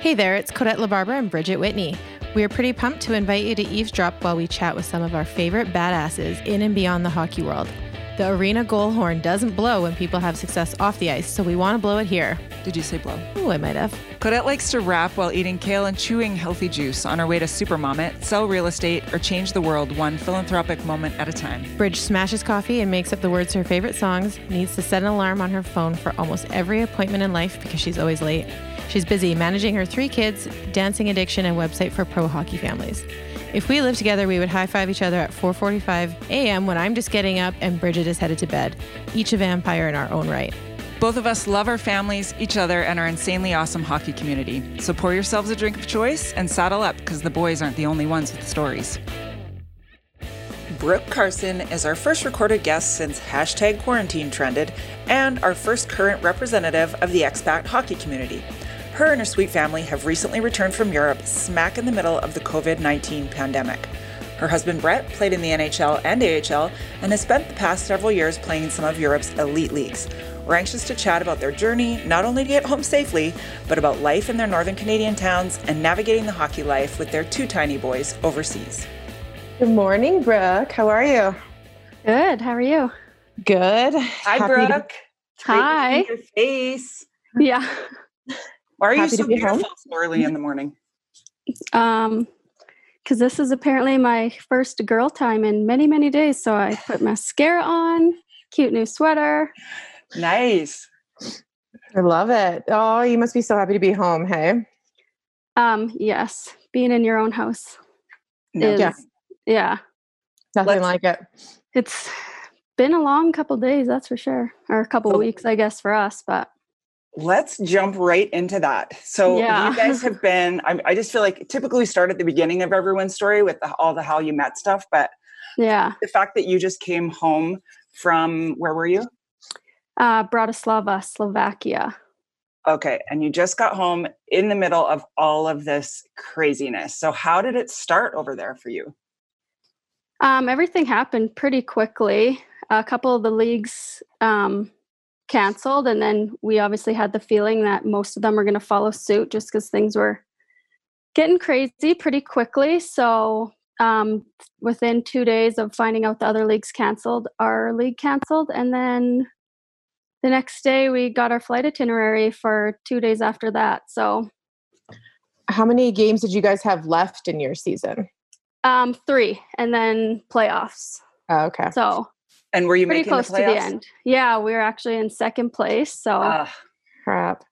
Hey there, it's Kodette LaBarbera and Bridget Whitney. We are pretty pumped to invite you to eavesdrop while we chat with some of our favorite badasses in and beyond the hockey world. The arena goal horn doesn't blow when people have success off the ice, so we want to blow it here. Did you say blow? Oh, I might have. Codette likes to rap while eating kale and chewing healthy juice on her way to Supermom sell real estate, or change the world one philanthropic moment at a time. Bridge smashes coffee and makes up the words to her favorite songs, needs to set an alarm on her phone for almost every appointment in life because she's always late. She's busy managing her three kids, dancing addiction, and website for pro hockey families. If we lived together, we would high five each other at 4:45 a.m. when I'm just getting up and Bridget is headed to bed, each a vampire in our own right. Both of us love our families, each other, and our insanely awesome hockey community. So pour yourselves a drink of choice and saddle up because the boys aren't the only ones with stories. Brooke Carson is our first recorded guest since hashtag quarantine trended and our first current representative of the expat hockey community. Her and her sweet family have recently returned from Europe, smack in the middle of the COVID 19 pandemic. Her husband Brett played in the NHL and AHL and has spent the past several years playing in some of Europe's elite leagues. We're anxious to chat about their journey, not only to get home safely, but about life in their northern Canadian towns and navigating the hockey life with their two tiny boys overseas. Good morning, Brooke. How are you? Good. How are you? Good. Hi, Happy Brooke. to- Hi. Your face. Yeah. Why are you Happy to so beautiful home. so early in the morning? Um, because this is apparently my first girl time in many, many days. So I put mascara on, cute new sweater. Nice. I love it. Oh, you must be so happy to be home, hey? Um, yes, being in your own house No, is Yeah. yeah. Nothing Let's- like it. It's been a long couple days, that's for sure, or a couple So- weeks, I guess, for us. But Let's jump right into that. So Yeah. you guys have been. I, I just feel like typically we start at the beginning of everyone's story with the, all the how you met stuff, but yeah, the fact that you just came home from where were you? uh, Bratislava, Slovakia. Okay, and you just got home in the middle of all of this craziness. So how did it start over there for you? Um, everything happened pretty quickly. A couple of the leagues um, canceled, and then we obviously had the feeling that most of them were going to follow suit just because things were getting crazy pretty quickly. So, um, within two days of finding out the other leagues canceled, our league canceled, and then the next day we got our flight itinerary for two days after that. So, How many games did you guys have left in your season? um, three, and then playoffs. Oh, okay. So And were you pretty making close the to the end. Yeah, we were actually in second place, so Ah, Crap.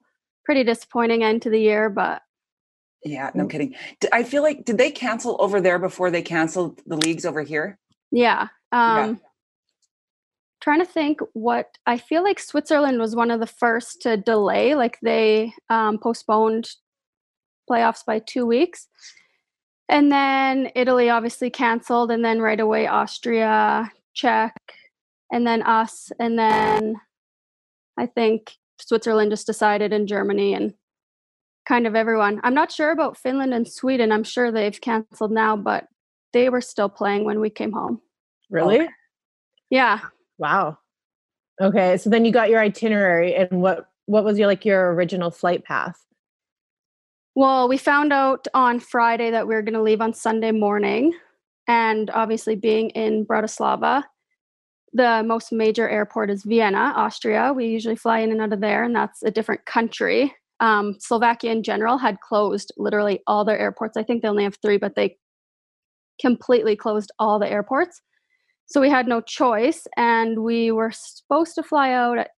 pretty disappointing end to the year. But yeah, no kidding. I feel like did they cancel over there before they canceled the leagues over here? yeah, Yeah. um, trying to think what I feel like Switzerland was one of the first to delay. Like they um, postponed playoffs by two weeks, and then Italy obviously canceled, and then right away Austria, Czech, and then us, and then I think Switzerland just decided in Germany and kind of everyone. I'm not sure about Finland and Sweden. I'm sure they've canceled now, but they were still playing when we came home. Really? Yeah. Wow. Okay. So then you got your itinerary and what what was your like your original flight path? Well, we found out on Friday that we were going to leave on Sunday morning. And obviously, being in Bratislava, the most major airport is Vienna, Austria. We usually fly in and out of there, and that's a different country. Um, Slovakia in general had closed literally all their airports. I think they only have three, but they completely closed all the airports. So we had no choice, and we were supposed to fly out at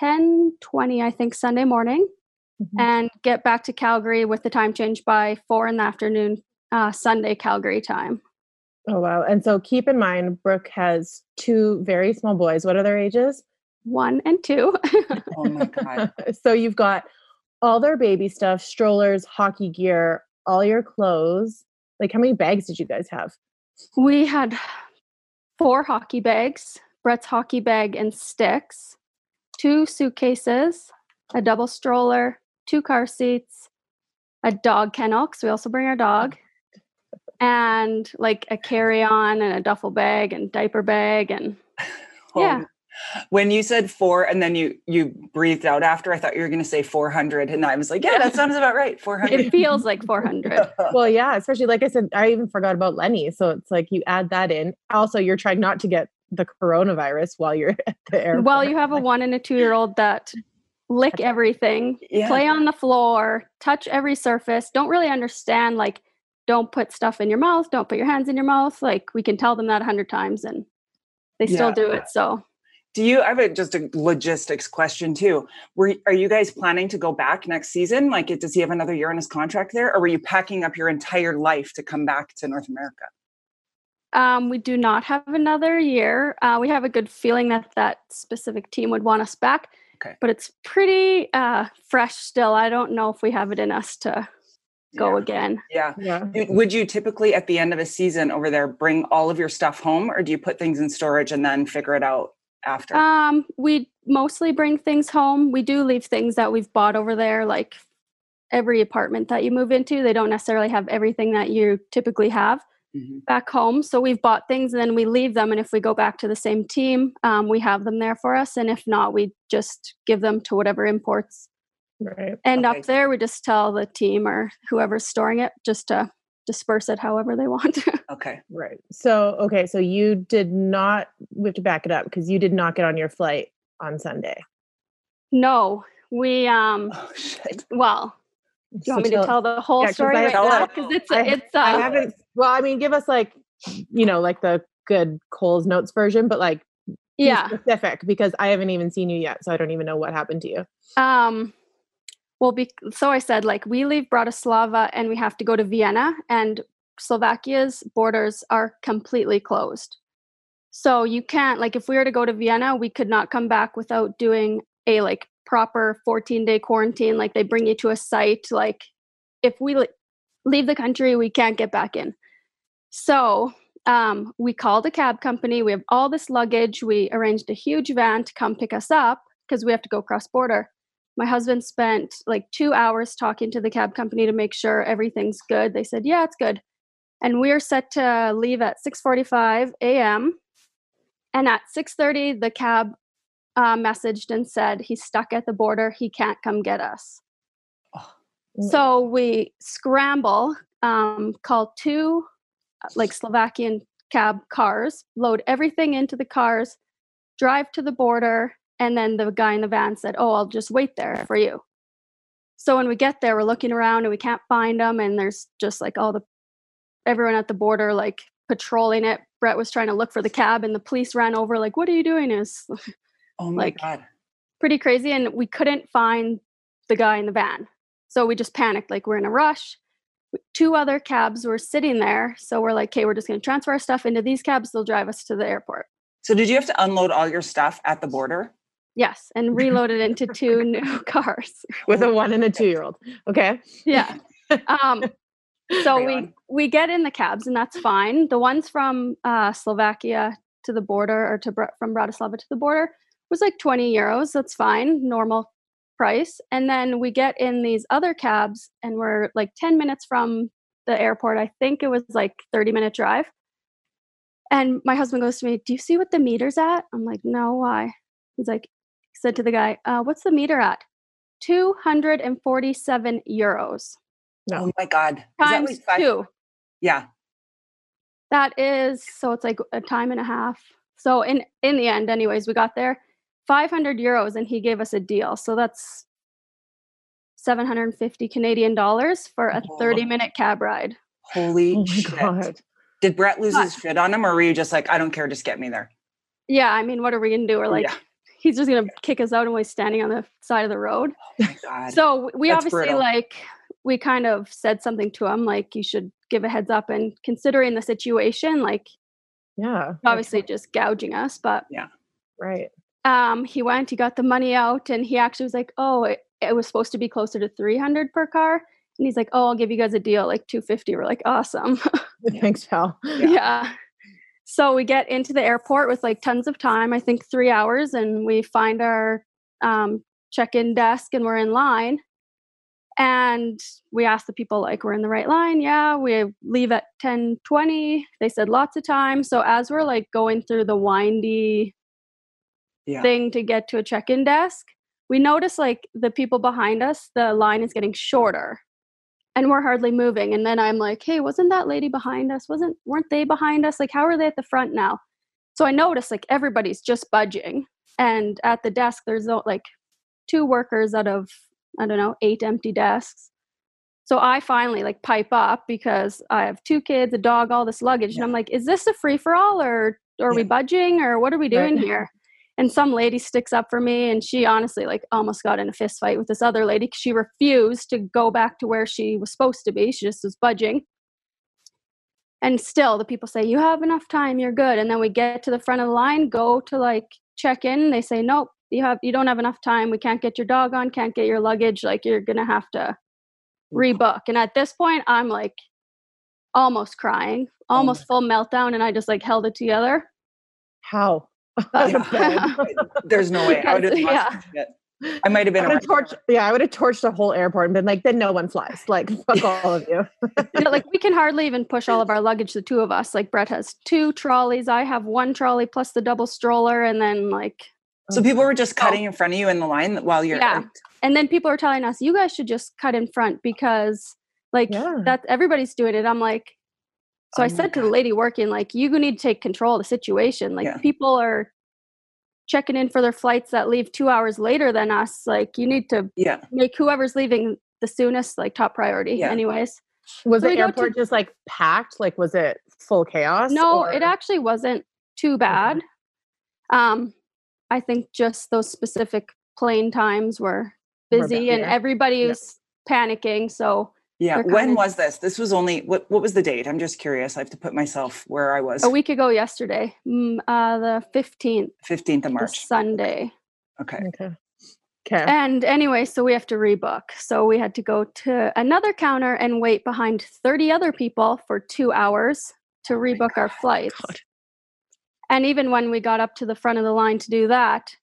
10:20, I think, Sunday morning and get back to Calgary with the time change by four in the afternoon, uh, Sunday Calgary time. Oh wow. And so keep in mind Brooke has two very small boys. What are their ages? One and two. Oh my god. so you've got all their baby stuff, strollers, hockey gear, all your clothes. Like how many bags did you guys have? we had four hockey bags, Brett's hockey bag and sticks, two suitcases, a double stroller, two car seats, a dog kennel because we also bring our dog, and like a carry on and a duffel bag and diaper bag and Oh, Yeah. When you said four and then you you breathed out after, I thought you were going to say 400. And I was like, yeah, that sounds about right. 400. It feels like 400. well, yeah, especially like I said, I even forgot about Lenny. So it's like you add that in. Also, you're trying not to get the coronavirus while you're at the airport. Well, you have a one and a two year old that lick everything, Yeah. play on the floor, touch every surface, don't really understand like don't put stuff in your mouth, don't put your hands in your mouth. Like we can tell them that a hundred times and they still Yeah. do it. So Do you I have a, just a logistics question too? Were are you guys planning to go back next season? Like, does he have another year in his contract there, or were you packing up your entire life to come back to North America? um, we do not have another year. Uh, we have a good feeling that that specific team would want us back. Okay. But it's pretty uh, fresh still. I don't know if we have it in us to go Yeah. again. Yeah. yeah. Would you typically at the end of a season over there bring all of your stuff home, or do you put things in storage and then figure it out after? Um, we mostly bring things home. We do leave things that we've bought over there, like every apartment that you move into. They don't necessarily have everything that you typically have Mhm. back home. So we've bought things and then we leave them. And if we go back to the same team, um, we have them there for us. And if not, we just give them to whatever imports Right. end Okay. up there. We just tell the team or whoever's storing it just to disperse it however they want. Okay. Right. So, okay. So you did not, we have to back it up because you did not get on your flight on Sunday. no, we um. Oh shit. Well, do you want So me to tell- tell the whole yeah, 'cause story right now? Because it's I- a, it's uh, I haven't, well, I mean, give us like, you know, like the good Cole's notes version, but like, yeah. specific because I haven't even seen you yet. So I don't even know what happened to you. Um, well, be, so I said like we leave Bratislava and we have to go to Vienna, and Slovakia's borders are completely closed. So you can't like if we were to go to Vienna, we could not come back without doing a like proper 14 day quarantine. Like they bring you to a site. Like if we le- leave the country, we can't get back in. So um, we called a cab company. We have all this luggage. We arranged a huge van to come pick us up because we have to go cross border. My husband spent like two hours talking to the cab company to make sure everything's good. They said, "Yeah, it's good," and we're set to leave at 6:45 a.m. And at 6:30, the cab uh, messaged and said he's stuck at the border. He can't come get us. Mm. So we scramble, um, call two like Slovakian cab cars, load everything into the cars, drive to the border, and then the guy in the van said, "Oh, I'll just wait there for you." So when we get there, we're looking around and we can't find them, and there's just like all the everyone at the border like patrolling it. Brett was trying to look for the cab, and the police ran over like, "What are you doing?" Is Oh my Like- god. pretty crazy and we couldn't find the guy in the van so we just panicked like we're in a rush two other cabs were sitting there so we're like okay we're just going to transfer our stuff into these cabs they'll drive us to the airport So did you have to unload all your stuff at the border? Yes and reloaded into two new cars with a one and a two year old. Okay. yeah um so Right we on. we get in the cabs and that's fine the ones from uh slovakia to the border or to from bratislava to the border was like 20 euros that's fine normal price and then we get in these other cabs and we're like 10 minutes from the airport i think it was like 30 minute drive and my husband goes to me do you see what the meter's at i'm like no why he's like said to the guy uh, what's the meter at 247 euros No. Oh my god. Is that times two Yeah. that is so it's like a time and a half so in in the end anyways we got there 500 euros and he gave us a deal so that's 750 canadian dollars for a Oh. 30 minute cab ride Holy Oh shit. God. Did Brett lose But- his shit on him, or were you just like, I don't care, just get me there? yeah i mean what are we gonna do we're like Yeah. He's just gonna kick us out and we're standing on the side of the road Oh my god. so we That's obviously brutal. like we kind of said something to him like you should give a heads up and considering the situation like Yeah. obviously just gouging us but yeah, Right. um he went he got the money out and he actually was like oh it, it was supposed to be closer to 300 per car and he's like oh i'll give you guys a deal like 250 we're like awesome Thanks, pal. Yeah. yeah. So we get into the airport with like tons of time i think three hours and we find our um, check-in desk and we're in line. And we ask the people like we're in the right line? Yeah. We leave at 10 20 they said lots of time. So as we're like going through the windy Yeah. thing to get to a check-in desk, we notice like the people behind us, the line is getting shorter. And we're hardly moving. And then I'm like, hey, wasn't that lady behind us? Wasn't weren't they behind us? Like, how are they at the front now? So I notice like everybody's just budging. And at the desk, there's like two workers out of, I don't know, eight empty desks. So I finally like pipe up because I have two kids, a dog, all this luggage. And I'm like, is this a free for all or, or are we budging or what are we doing Right. here? And some lady sticks up for me and she honestly like almost got in a fist fight with this other lady she refused to go back to where she was supposed to be. She just was budging. And still the people say, You have enough time, you're good. And then we get to the front of the line, go to like check in. They say, Nope, you have you don't have enough time. We can't get your dog on, can't get your luggage. Like you're gonna have to rebook. And at this point, I'm like almost crying, Oh almost full meltdown, and I just like held it together. How? Yeah. There's no way. I would have Because- lost it. I might have been I a would have torched. Yeah, I would have torched the whole airport and been like, "Then no one flies. Like, fuck all of you." you know, like we can hardly even push all of our luggage, the two of us. Like Brett has two trolleys. I have one trolley plus the double stroller, and then like So people were just oh. cutting in front of you in the line while you're Yeah. and then people are telling us, you guys should just cut in front because like Yeah. that everybody's doing it. I'm like, so Oh I my said to the lady working, like, you need to take control of the situation. Like Yeah. people are checking in for their flights that leave two hours later than us. Like you need to Yeah. make whoever's leaving the soonest like top priority. Yeah. Anyways. Was So the we go to- airport just like packed? Like, was it full chaos? No, or- it actually wasn't too bad. Um, I think just those specific plane times were Were busy bad, and yeah. everybody Yeah. was panicking. So Yeah. When kinda- was this? This was only what what was the date? I'm just curious. I have to put myself where I was. a week ago yesterday, mm, uh, the 15th, 15th of March. Sunday. Okay. Okay. Okay. And anyway, so we have to rebook. So we had to go to another counter and wait behind 30 other people for two hours to rebook our flights. God. And even when we got up to the front of the line to do that,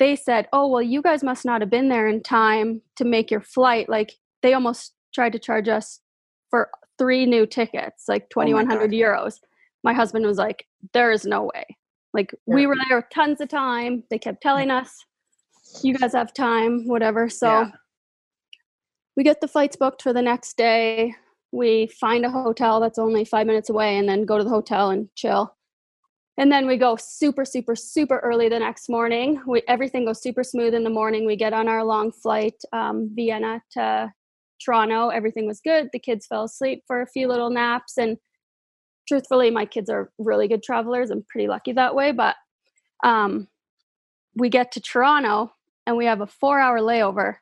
they said, Oh, well, you guys must not have been there in time to make your flight. Like they almost tried to charge us for three new tickets, like 2,100 euros. My husband was like, There is no way. Like we were there with tons of time. They kept telling us, You guys have time, whatever. So Yeah. we get the flights booked for the next day. We find a hotel that's only five minutes away and then go to the hotel and chill. And then we go super, super, super early the next morning. We, everything goes super smooth in the morning. We get on our long flight, um, Vienna to Toronto. Everything was good. The kids fell asleep for a few little naps. And truthfully, my kids are really good travelers. I'm pretty lucky that way. But um, we get to Toronto and we have a four hour layover.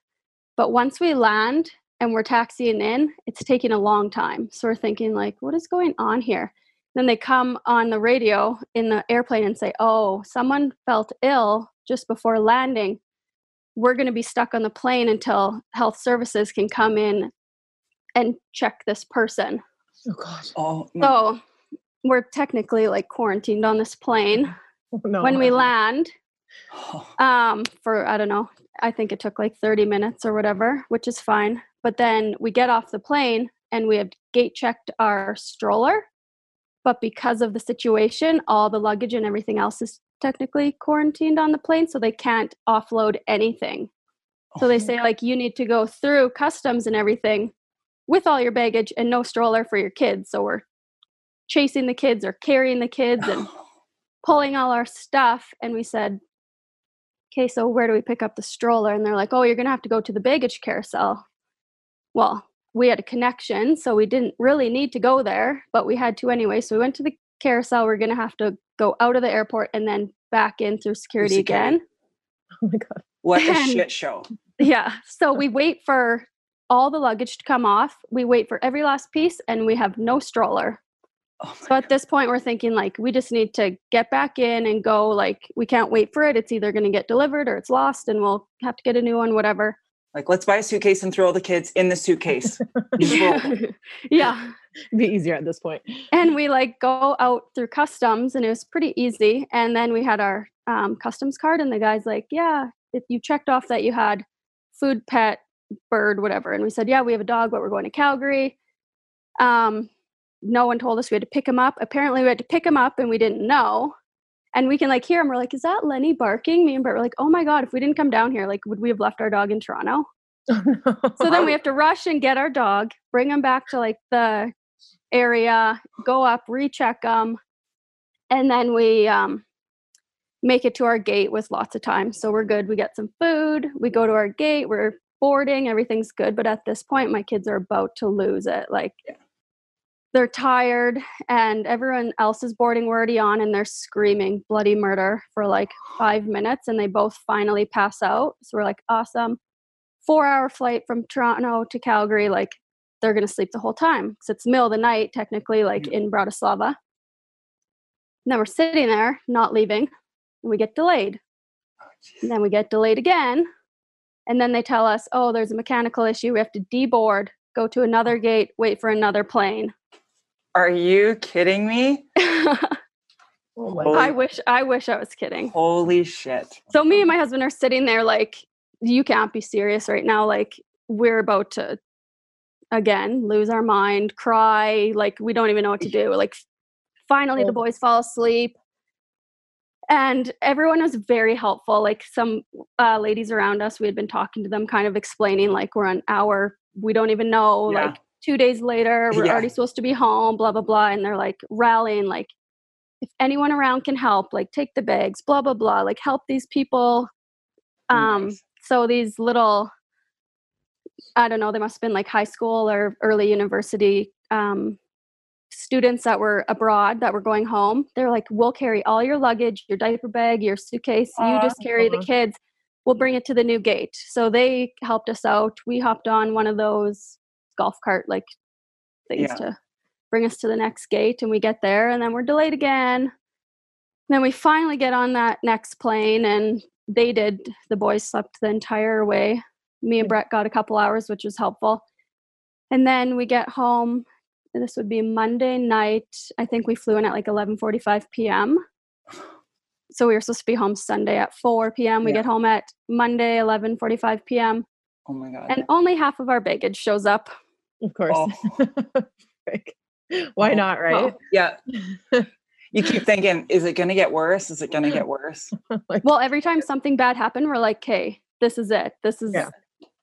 But once we land and we're taxiing in, it's taking a long time. So we're thinking, like, what is going on here? Then they come on the radio in the airplane and say, oh, someone felt ill just before landing. We're going to be stuck on the plane until health services can come in and check this person. oh God. Oh my So we're technically like quarantined on this plane. Oh, no. When we land, Oh, um for i don't know i think it took like 30 minutes or whatever which is fine but then we get off the plane and we have gate checked our stroller but because of the situation all the luggage and everything else is technically quarantined on the plane so they can't offload anything. So they oh. say like you need to go through customs and everything with all your baggage and no stroller for your kids. So we're chasing the kids or carrying the kids and pulling all our stuff and we said okay so where do we pick up the stroller? And they're like oh you're going to have to go to the baggage carousel. Well we had a connection so we didn't really need to go there but we had to anyway so we went to the carousel we're going to have to go out of the airport and then back in through security, security. again Oh my God. what a shit show. yeah so we wait for all the luggage to come off we wait for every last piece and we have no stroller Oh So at this point, we're thinking like we just need to get back in and go. Like we can't wait for it. It's either going to get delivered or it's lost, and we'll have to get a new one. Whatever. Like, let's buy a suitcase and throw all the kids in the suitcase. Just yeah. It'd be easier at this point. And we like go out through customs, and it was pretty easy. And then we had our um, customs card, and the guy's like, "Yeah, if you checked off that you had food, pet, bird, whatever." And we said, "Yeah, we have a dog, but we're going to Calgary." Um, no one told us we had to pick him up. Apparently, we had to pick him up, and we didn't know. And we can like hear him. We're like, is that Lenny barking? Me and Brett were like, oh my God, if we didn't come down here, like, would we have left our dog in Toronto? So then we have to rush and get our dog, bring him back to like the area, go up, recheck him, and then we um, make it to our gate with lots of time. So we're good. We get some food, we go to our gate, we're boarding, everything's good. But at this point, my kids are about to lose it. Like, they're tired and everyone else is boarding we're already on and they're screaming bloody murder for like five minutes and they both finally pass out. So we're like awesome. Four hour flight from toronto to calgary like they're going to sleep the whole time because it's the middle of the night technically like in bratislava. And then we're sitting there not leaving and we get delayed. Oh, and then we get delayed again and then they tell us oh there's a mechanical issue we have to deboard go to another gate wait for another plane Are you kidding me? Oh my Holy- I wish I wish I was kidding. Holy shit. So me and my husband are sitting there like you can't be serious right now like we're about to again lose our mind, cry, like we don't even know what to do. Like finally the boys fall asleep. And everyone was very helpful. Like some uh, ladies around us, we had been talking to them, kind of explaining like we're an hour, we don't even know. Yeah. Like two days later, we're Yeah. already supposed to be home, blah, blah, blah. And they're like rallying, like, if anyone around can help, like take the bags, blah, blah, blah, like help these people. Um, Nice. so these little, I don't know, they must have been like high school or early university um, students that were abroad that were going home. They're like, we'll carry all your luggage, your diaper bag, your suitcase. You just carry the kids. We'll bring it to the new gate. So they helped us out. We hopped on one of those golf cart like things Yeah. to bring us to the next gate, and we get there, and then we're delayed again. Then we finally get on that next plane, and they did. The boys slept the entire way. Me and Brett got a couple hours, which was helpful. And then we get home. This would be Monday night. I think we flew in at like 11:45 p.m. So we were supposed to be home Sunday at 4 p.m. We Yeah. get home at Monday 11:45 p.m. Oh my god. and only half of our baggage shows up. Of course. Oh. Frick. Why Oh. not, right? Oh, yeah. you keep thinking, is it gonna get worse? Is it gonna get worse? Like, Well, every time something bad happened, we're like, "Okay, this is it. This is Yeah.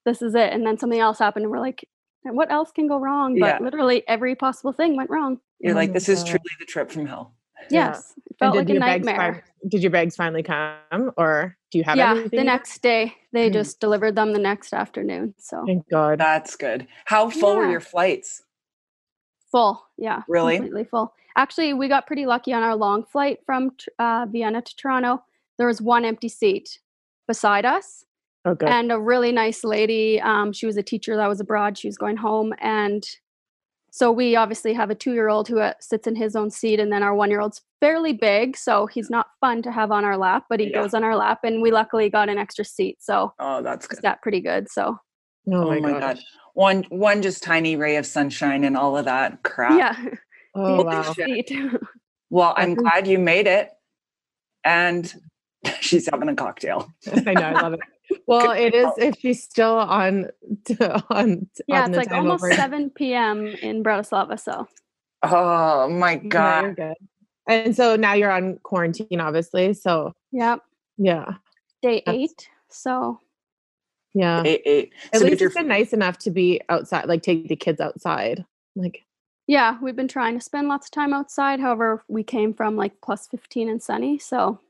this is it." And then something else happened, and we're like, "What else can go wrong?" But Yeah. literally every possible thing went wrong. You're Oh like, my this is truly the trip from hell. Yeah. Yes, it felt did like a your bags nightmare. fin- did your bags finally come, or do you have yeah, everything? the next day they Mm. just delivered them the next afternoon. So Thank God. That's good. How full were your flights? full, yeah, Really? completely full. Actually, we got pretty lucky on our long flight from uh, Vienna to Toronto. There was one empty seat beside us, Oh, good. and a really nice lady. Um, she was a teacher that was abroad. She was going home, and so we obviously have a two-year-old who uh, sits in his own seat, and then our one-year-old's fairly big, so he's not fun to have on our lap, but he Yeah. goes on our lap, and we luckily got an extra seat, so Oh, that's good. got pretty good. So oh, Oh my, my God. god. One one just tiny ray of sunshine and all of that crap. yeah, Oh the wow. extra. Well, I'm glad you made it. And she's having a cocktail. I know. I love it. Well, it is if she's still on on yeah, on it's the like almost over. seven p.m. in Bratislava. So Oh my Yeah, god. you're good. And so now you're on quarantine, obviously. So yeah, yeah, day That's- eight. So yeah. Eight, eight. At So least your it's been nice enough to be outside, like take the kids outside. Like, yeah, we've been trying to spend lots of time outside. However, we came from like plus fifteen and sunny, so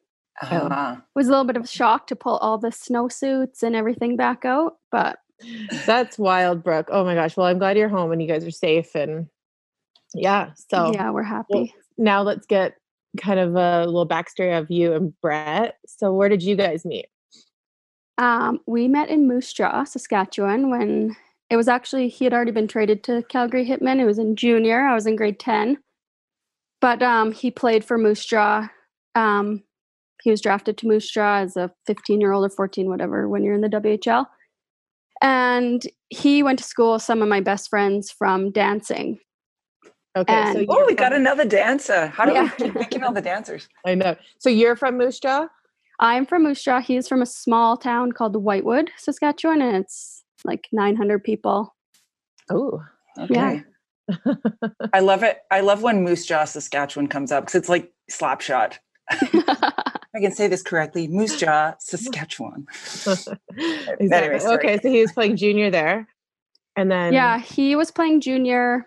uh, it was a little bit of a shock to pull all the snowsuits and everything back out. But that's wild, Brooke. Oh my gosh. Well, I'm glad you're home and you guys are safe. And yeah, so yeah, we're happy. well, now let's get kind of a little backstory of you and Brett. So, where did you guys meet? Um, we met in Moose Jaw, Saskatchewan, when it was actually he had already been traded to Calgary Hitmen. It was in junior. I was in grade ten, but um, he played for Moose Jaw. Um, he was drafted to Moose Jaw as a 15 year old or 14, whatever, when you're in the WHL. And he went to school with some of my best friends from dancing. Okay. so And- oh, you're we got another dancer. How do Yeah. we keep picking all the dancers? I know. So, you're from Moose Jaw? I'm from Moose Jaw. He's from a small town called Whitewood, Saskatchewan, and it's like 900 people. Oh, Okay. I love it. I love when Moose Jaw, Saskatchewan comes up because it's like Slapshot. I can say this correctly, Moose Jaw, Saskatchewan. exactly. Anyway, okay, so he was playing junior there, and then yeah, he was playing junior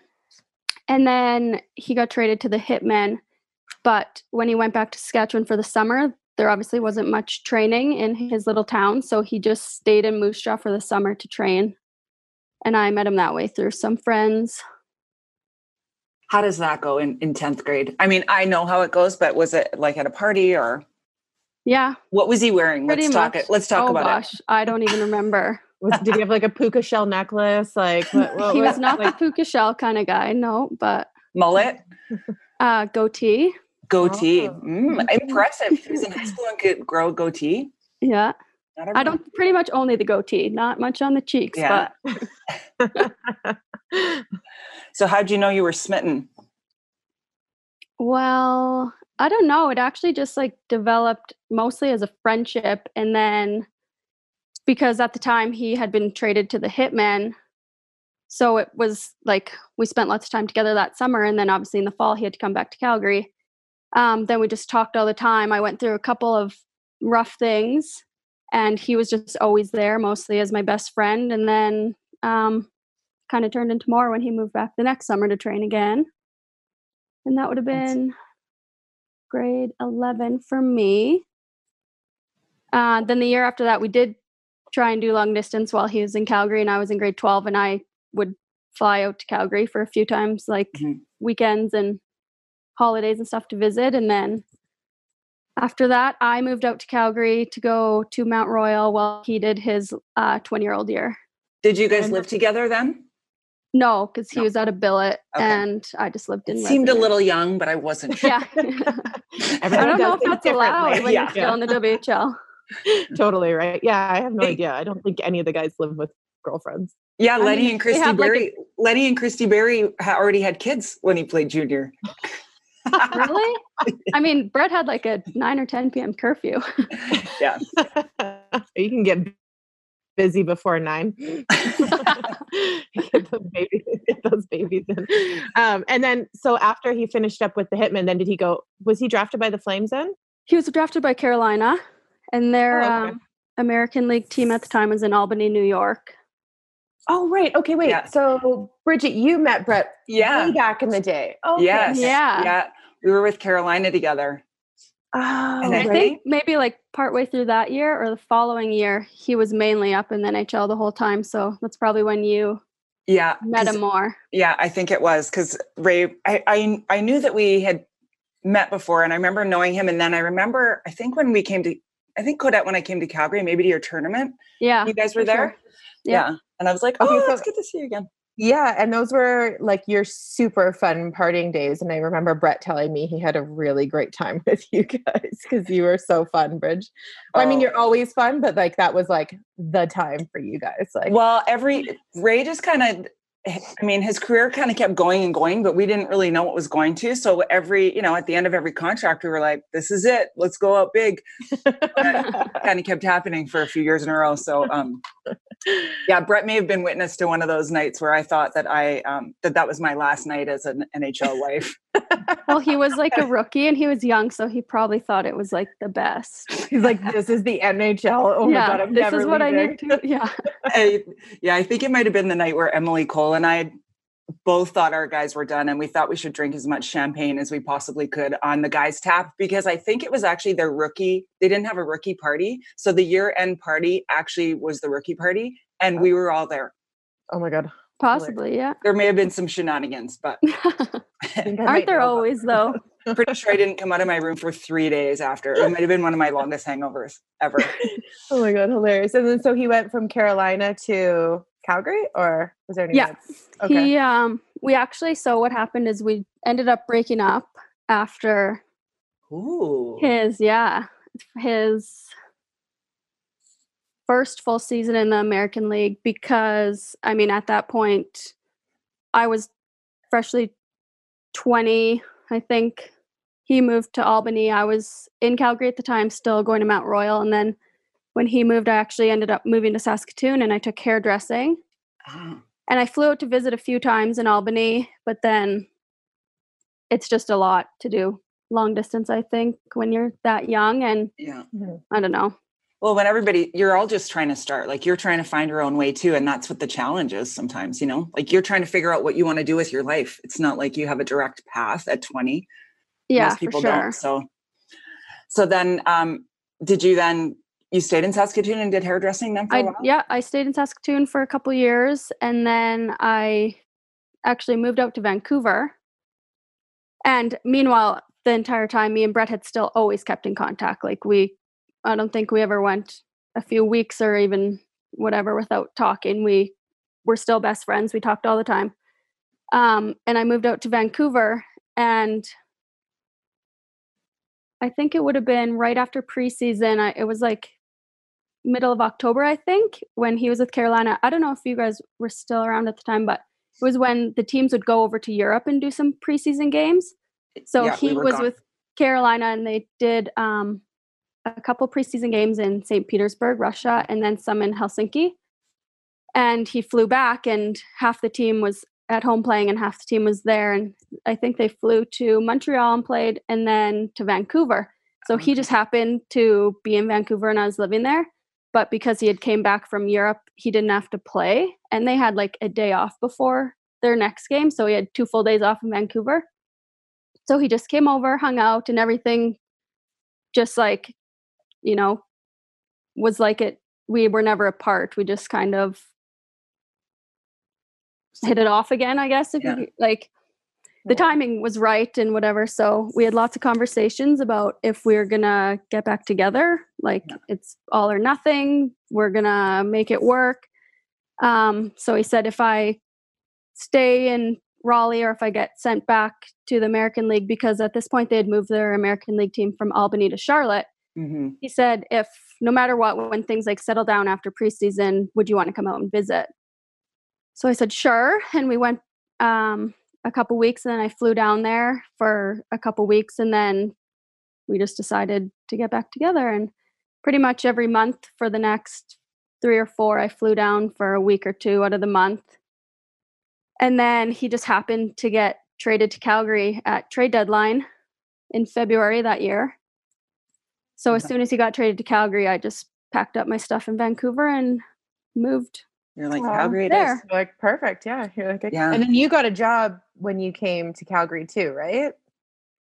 and then he got traded to the Hitmen. But when he went back to Saskatchewan for the summer, there obviously wasn't much training in his little town. So he just stayed in Moose Jaw for the summer to train. And I met him that way through some friends. How does that go in, in 10th grade? I mean, I know how it goes, but was it like at a party or Yeah, what was he wearing? pretty Let's talk much. it. Let's talk oh, about gosh, I don't even remember. was, did he have like a puka shell necklace? Like what, what he was not like, the puka shell kind of guy, no, but. Mullet, uh, goatee. goatee. Oh. Mm, impressive. He was in high school and could grow a goatee. Yeah, I don't pretty much only the goatee, not much on the cheeks, Yeah. but So how'd you know you were smitten? Well, I don't know. It actually just like developed mostly as a friendship. And then because at the time he had been traded to the Hitmen. So it was like we spent lots of time together that summer. And then obviously in the fall, he had to come back to Calgary. Um, then we just talked all the time. I went through a couple of rough things and he was just always there, mostly as my best friend. And then um, kind of turned into more when he moved back the next summer to train again. And that would have been grade 11 for me. Uh, then the year after that, we did try and do long distance while he was in Calgary, and I was in grade 12, and I would fly out to Calgary for a few times, like Mhm. weekends and holidays and stuff to visit. And then after that, I moved out to Calgary to go to Mount Royal while he did his 20 year old year. Did you guys And- live together then? No, because he No. was at a billet, Okay. and I just lived in. It seemed a little young, but I wasn't sure. Yeah. I don't know if that's allowed when Yeah. you're still in the WHL. totally right. Yeah, I have no idea. I don't think any of the guys live with girlfriends. Yeah, I Lenny mean, and Christy have, like, a- Berry. Lenny and Christy Berry ha- already had kids when he played junior. Really? I mean, Brett had like a 9 or 10 p.m. curfew. yeah. you can get busy before nine. get, those babies, get those babies in. Um, and then, so after he finished up with the Hitmen, then did he go? Was he drafted by the Flames then? He was drafted by Carolina, and their Oh, okay. um, American League team at the time was in Albany, New York. Oh, right. Okay, wait. Yeah. So, Bridget, you met Brett Yeah. way back in the day. Oh, Yes. Yeah. Yeah. We were with Carolina together. Oh, And I think maybe like partway through that year or the following year, he was mainly up in the NHL the whole time. So that's probably when you Yeah. met him more. Yeah, I think it was because Ray. I, I I knew that we had met before, and I remember knowing him. And then I remember, I think when we came to, I think Kodette when I came to Calgary, maybe to your tournament, Yeah. you guys were for sure. there. Yeah. and I was like, Okay, oh, so- oh, it's good to see you again. Yeah, and those were like your super fun partying days. And I remember Brett telling me he had a really great time with you guys because you were so fun, Bridge. I mean, Oh. you're always fun, but like that was like the time for you guys. Like, Well, every Ray just kind of, I mean, his career kind of kept going and going, but we didn't really know what was going to. So every, you know, at the end of every contract, we were like, "This is it. Let's go out big." kind of kept happening for a few years in a row. So, um, yeah, Brett may have been witness to one of those nights where I thought that I um, that that was my last night as an NHL wife. Well, he was like a rookie and he was young, so he probably thought it was like the best. he's like, this is the NHL. Oh yeah, my God, I'm this never is what I need to. Yeah. I, yeah, I think it might have been the night where Emily Cole and I both thought our guys were done and we thought we should drink as much champagne as we possibly could on the guys tap because I think it was actually their rookie they didn't have a rookie party so the year end party actually was the rookie party and we were all there Oh my God. Possibly, yeah. there may have been some shenanigans but I think I might Aren't there always though? pretty sure I didn't come out of my room for 3 days after it might have been one of my longest hangovers ever Oh my god, hilarious! And then so he went from Carolina to Calgary, or was there any? Yeah. Okay. He um we actually so what happened is we ended up breaking up after Ooh his yeah, his first full season in the American League because I mean at that point I was freshly 20, I think. He moved to Albany. I was in Calgary at the time still going to Mount Royal and then when he moved I actually ended up moving to Saskatoon and I took hairdressing Ah. and I flew out to visit a few times in Albany, but then it's just a lot to do long distance, I think, when you're that young. And Yeah. I don't know. Well, when everybody, you're all just trying to start, like you're trying to find your own way too. And that's what the challenge is sometimes, you know, like you're trying to figure out what you want to do with your life. It's not like you have a direct path at 20. Yeah, Most people for sure. don't. So, so then, um, did you then, you stayed in Saskatoon and did hairdressing then for a I while? yeah, I stayed in Saskatoon for a couple years and then I actually moved out to Vancouver. And meanwhile, the entire time me and Brett had still always kept in contact. Like we I don't think we ever went a few weeks or even whatever without talking. We were still best friends. We talked all the time. Um, and I moved out to Vancouver and I think it would have been right after preseason. I, it was like middle of October, I think, when he was with Carolina. I don't know if you guys were still around at the time, but it was when the teams would go over to Europe and do some preseason games. So Yeah, he were was gone. with Carolina and they did um, a couple preseason games in St. Petersburg, Russia, and then some in Helsinki. And he flew back, and half the team was at home playing, and half the team was there. And I think they flew to Montreal and played, and then to Vancouver. So he just happened to be in Vancouver, and I was living there. But because he had came back from Europe, he didn't have to play, and they had like a day off before their next game, so he had two full days off in Vancouver. So he just came over, hung out, and everything just like, you know, was like it. We were never apart. We just kind of hit it off again, I guess. If Yeah. you like, the timing was right and whatever. So we had lots of conversations about if we are gonna get back together. Like Yeah. it's all or nothing. We're gonna make it work. Um, so he said if I stay in Raleigh or if I get sent back to the American League because at this point they had moved their American League team from Albany to Charlotte. Mhm. He said if no matter what, when things like settle down after preseason, would you want to come out and visit? So I said sure, and we went um, a couple weeks, and then I flew down there for a couple weeks, and then we just decided to get back together. And pretty much every month for the next three or four, I flew down for a week or two out of the month. And then he just happened to get traded to Calgary at trade deadline in February that year. So as soon as he got traded to Calgary, I just packed up my stuff in Vancouver and moved. You're like, Aw, how great there. is like perfect. Yeah. You're like, okay. Yeah. And then you got a job when you came to Calgary too, right?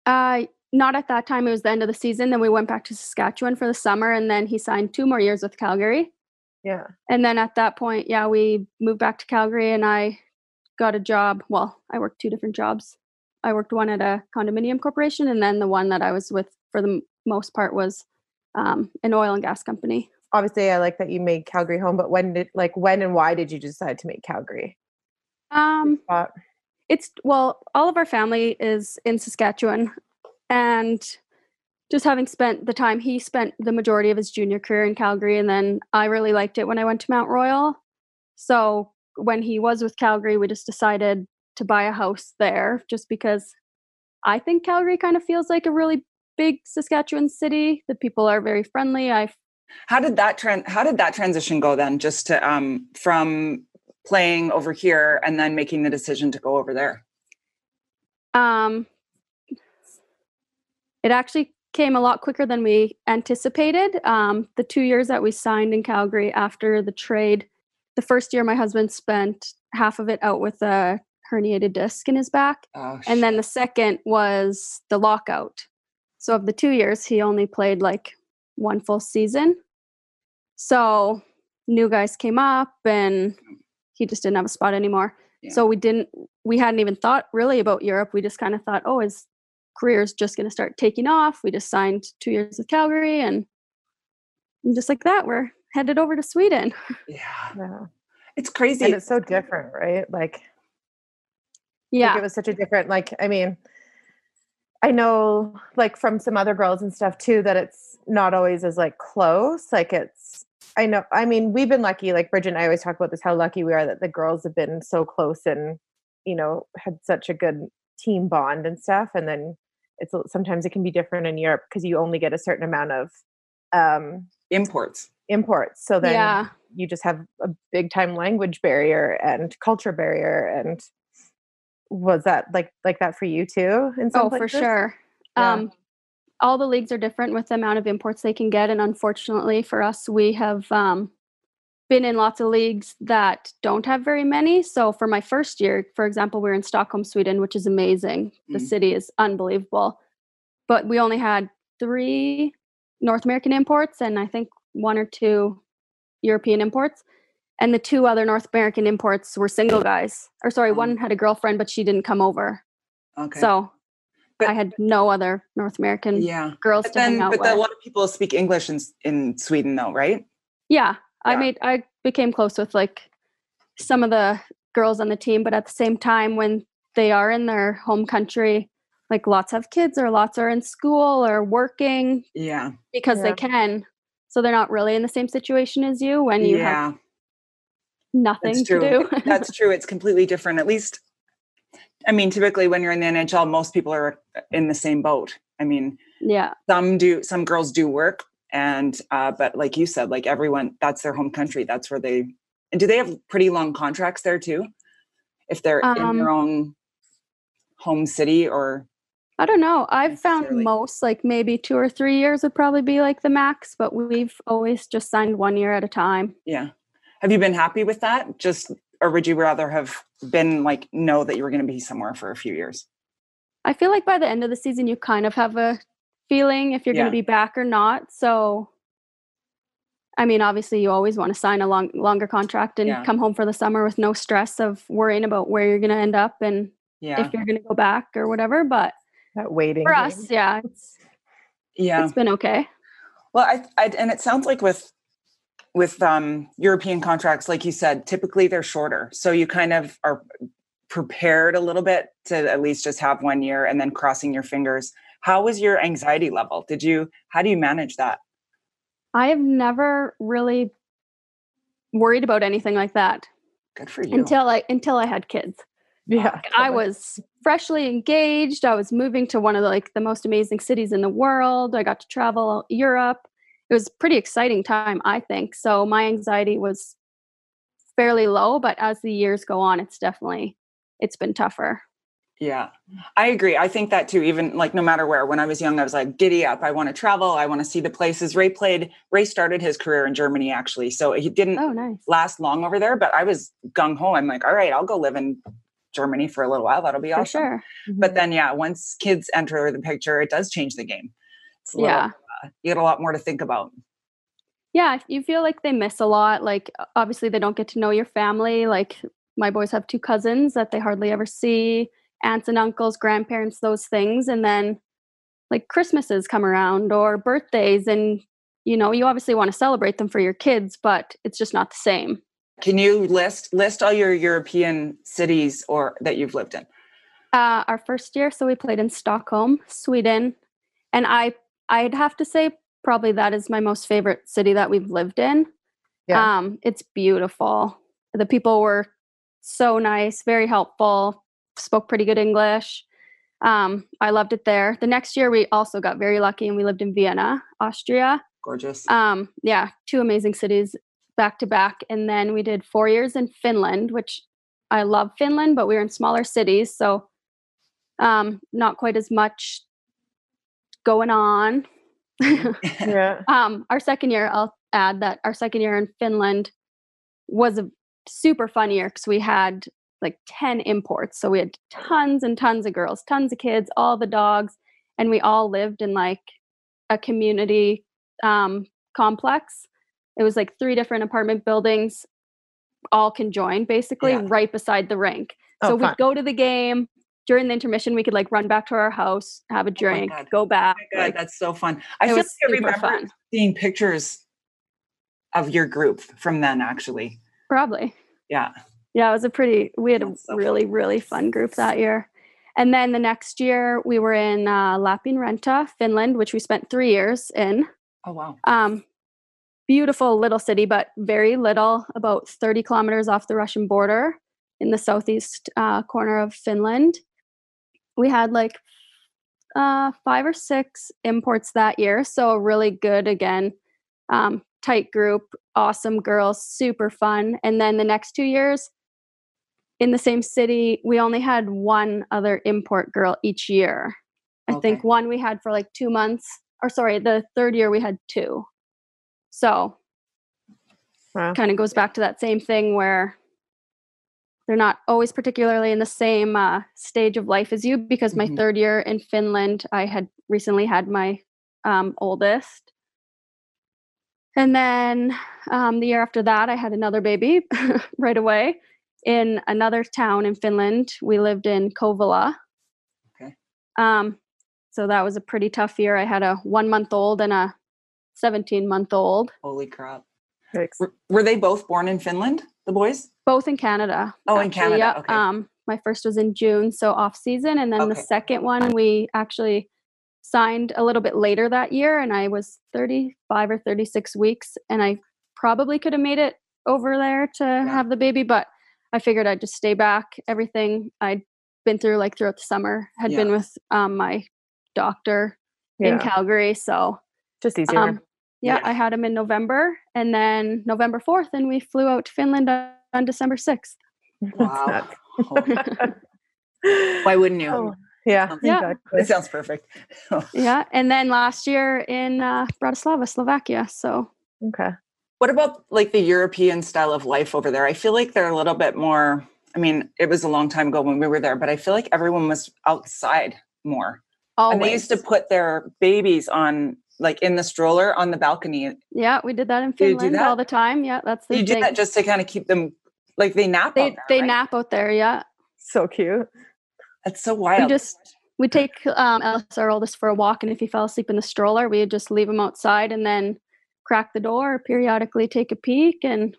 Uh, not at that time. It was the end of the season. Then we went back to Saskatchewan for the summer, and then he signed two more years with Calgary. Yeah. And then at that point, yeah, we moved back to Calgary, and I got a job. Well, I worked two different jobs. I worked one at a condominium corporation, and then the one that I was with for the m- most part was um, an oil and gas company. Obviously, I like that you made Calgary home, but when did like when and why did you decide to make Calgary? Um, it's well all of our family is in saskatchewan and just having spent the time he spent the majority of his junior career in calgary and then i really liked it when i went to mount royal so when he was with calgary we just decided to buy a house there just because i think calgary kind of feels like a really big saskatchewan city the people are very friendly i How did that trend? How did that transition go then? Just to um from playing over here and then making the decision to go over there. Um, it actually came a lot quicker than we anticipated. Um, the two years that we signed in Calgary after the trade, the first year my husband spent half of it out with a herniated disc in his back, Oh, and then the second was the lockout. So of the two years, he only played like one full season. So new guys came up, and he just didn't have a spot anymore. Yeah. So we didn't we hadn't even thought really about Europe. We just kind of thought, oh, his career's just going to start taking off. We just signed two years with Calgary, and, and just like that, we're headed over to Sweden. yeah, Yeah. it's crazy. And it's so different, right? Like, Yeah, like it was such a different like i mean i know like from some other girls and stuff too that it's not always as like close like it's i know i mean we've been lucky like bridget and i always talk about this how lucky we are that the girls have been so close and you know had such a good team bond and stuff and then it's sometimes it can be different in europe because you only get a certain amount of um Imports. imports so then yeah, you just have a big time language barrier and culture barrier and was that like like that for you too in some oh for sure. Yeah. Um, all the leagues are different with the amount of imports they can get, and unfortunately for us, we have um, been in lots of leagues that don't have very many. So for my first year, for example, we are in Stockholm, Sweden, which is amazing. The Mhm. city is unbelievable, but we only had three North American imports and I think one or two European imports. And the two other North American imports were single guys. Or sorry, Oh. one had a girlfriend, but she didn't come over. Okay. So But- I had no other North American yeah. girls But to hang out but with. the, a lot of people speak English in in Sweden, though, right? yeah, I made I became close with like some of the girls on the team, but at the same time, when they are in their home country, like lots have kids or lots are in school or working Yeah. because Yeah. they can. So they're not really in the same situation as you when you have yeah. Nothing That's to true. do. That's true. It's completely different. At least, I mean, typically when you're in the NHL, most people are in the same boat. I mean, yeah. some do, some girls do work, and uh, but like you said, like everyone, that's their home country. That's where they. And do they have pretty long contracts there too? If they're in Um, their own home city, or I don't know. I've found most like maybe two or three years would probably be like the max, but we've always just signed one year at a time. yeah, have you been happy with that? Just or would you rather have been like know that you were going to be somewhere for a few years? I feel like by the end of the season, you kind of have a feeling if you're Yeah. going to be back or not. So, I mean, obviously, you always want to sign a long, longer contract and Yeah. come home for the summer with no stress of worrying about where you're going to end up and Yeah, if you're going to go back or whatever. But that waiting. for us, yeah, it's, yeah. it's been okay. Well, I, I and it sounds like with with um, European contracts, like you said, typically they're shorter, so you kind of are prepared a little bit to at least just have one year and then crossing your fingers. How was your anxiety level? Did you? How do you manage that? I have never really worried about anything like that Good for you. until I until I had kids. Yeah. I totally. was freshly engaged. I was moving to one of the, like the most amazing cities in the world. I got to travel Europe. It was a pretty exciting time, I think. So my anxiety was fairly low, but as the years go on, it's definitely it's been tougher. Yeah, I agree. I think that too. Even like no matter where, when I was young, I was like, giddy up. I want to travel. I want to see the places. Ray played, Ray started his career in Germany actually. So he didn't Oh, nice. last long over there, but I was gung ho. I'm like, all right, I'll go live in Germany for a little while. That'll be For awesome. sure. But mm-hmm. then, yeah, once kids enter the picture, it does change the game. It's a little, Yeah. uh, you get a lot more to think about. Yeah, you feel like they miss a lot. Like obviously they don't get to know your family. Like my boys have two cousins that they hardly ever see, aunts and uncles, grandparents, those things. And then like Christmases come around or birthdays and you know, you obviously want to celebrate them for your kids, but it's just not the same. Can you list list all your European cities or that you've lived in? Uh, our first year, so we played in Stockholm, Sweden, and I I'd have to say probably that is my most favorite city that we've lived in. Yeah. Um, it's beautiful. The people were so nice, very helpful, spoke pretty good English. Um, I loved it there. The next year, we also got very lucky and we lived in Vienna, Austria. Gorgeous. Um, yeah, two amazing cities back to back. And then we did four years in Finland, which I love Finland, but we were in smaller cities. So um, not quite as much going on. yeah. um, our second year, I'll add that our second year in Finland was a super fun year because we had like 10 imports. So we had tons and tons of girls, tons of kids, all the dogs, and we all lived in like a community um, complex. It was like three different apartment buildings, all conjoined basically Yeah. right beside the rink. Oh, so fun. we'd go to the game. During the intermission, we could like run back to our house, have a drink, God. go back. Oh my God, like, that's so fun. I feel like I remember fun. seeing pictures of your group from then actually. Probably. Yeah. Yeah, it was a pretty, we had a so really, really fun group that year. And then the next year, we were in uh, Lappeenranta, Finland, which we spent three years in. Oh wow. Um, beautiful little city, but very little, about 30 kilometers off the Russian border in the southeast uh, corner of Finland. We had like uh, five or six imports that year. So, a really good, again, um, tight group, awesome girls, super fun. And then the next two years, in the same city, we only had one other import girl each year. I think one we had for like two months, or sorry, the third year we had two. So Wow. kind of goes back to that same thing where they're not always particularly in the same uh, stage of life as you because my Mhm. third year in finland i had recently had my um, oldest. And then um, the year after that i had another baby right away in another town in finland. We lived in Kouvola Okay. um, so that was a pretty tough year. I had a one month old and a 17 month old. Holy crap. Were, were they both born in Finland, the boys? both in Canada. Oh, in Canada, Yeah. okay. Um, my first was in June, so off season, and then the second one we actually signed a little bit later that year, and I was 35 or 36 weeks, and I probably could have made it over there to have the baby, but I figured I'd just stay back. Everything I'd been through, like throughout the summer, had been with um, my doctor in Calgary, so Just easier. um, yeah, Yeah. I had him in November, and then November 4th, and we flew out to Finland on, on December 6th. Wow. Why wouldn't you? Oh, yeah. Yeah. Exactly. It sounds perfect. Yeah, and then last year in uh, Bratislava, Slovakia. So Okay. What about like the European style of life over there? I feel like they're a little bit more. I mean, it was a long time ago when we were there, but I feel like everyone was outside more. always, And they used to put their babies on like in the stroller on the balcony. yeah, we did that in Do you do Finland all the time. Yeah, that's the You do thing. that just to kind of keep them like they nap. out they there, they right? nap out there. Yeah, So cute. That's so wild. we just we take um, Ellis, our oldest, for a walk, and if he fell asleep in the stroller, we would just leave him outside and then crack the door, periodically take a peek, and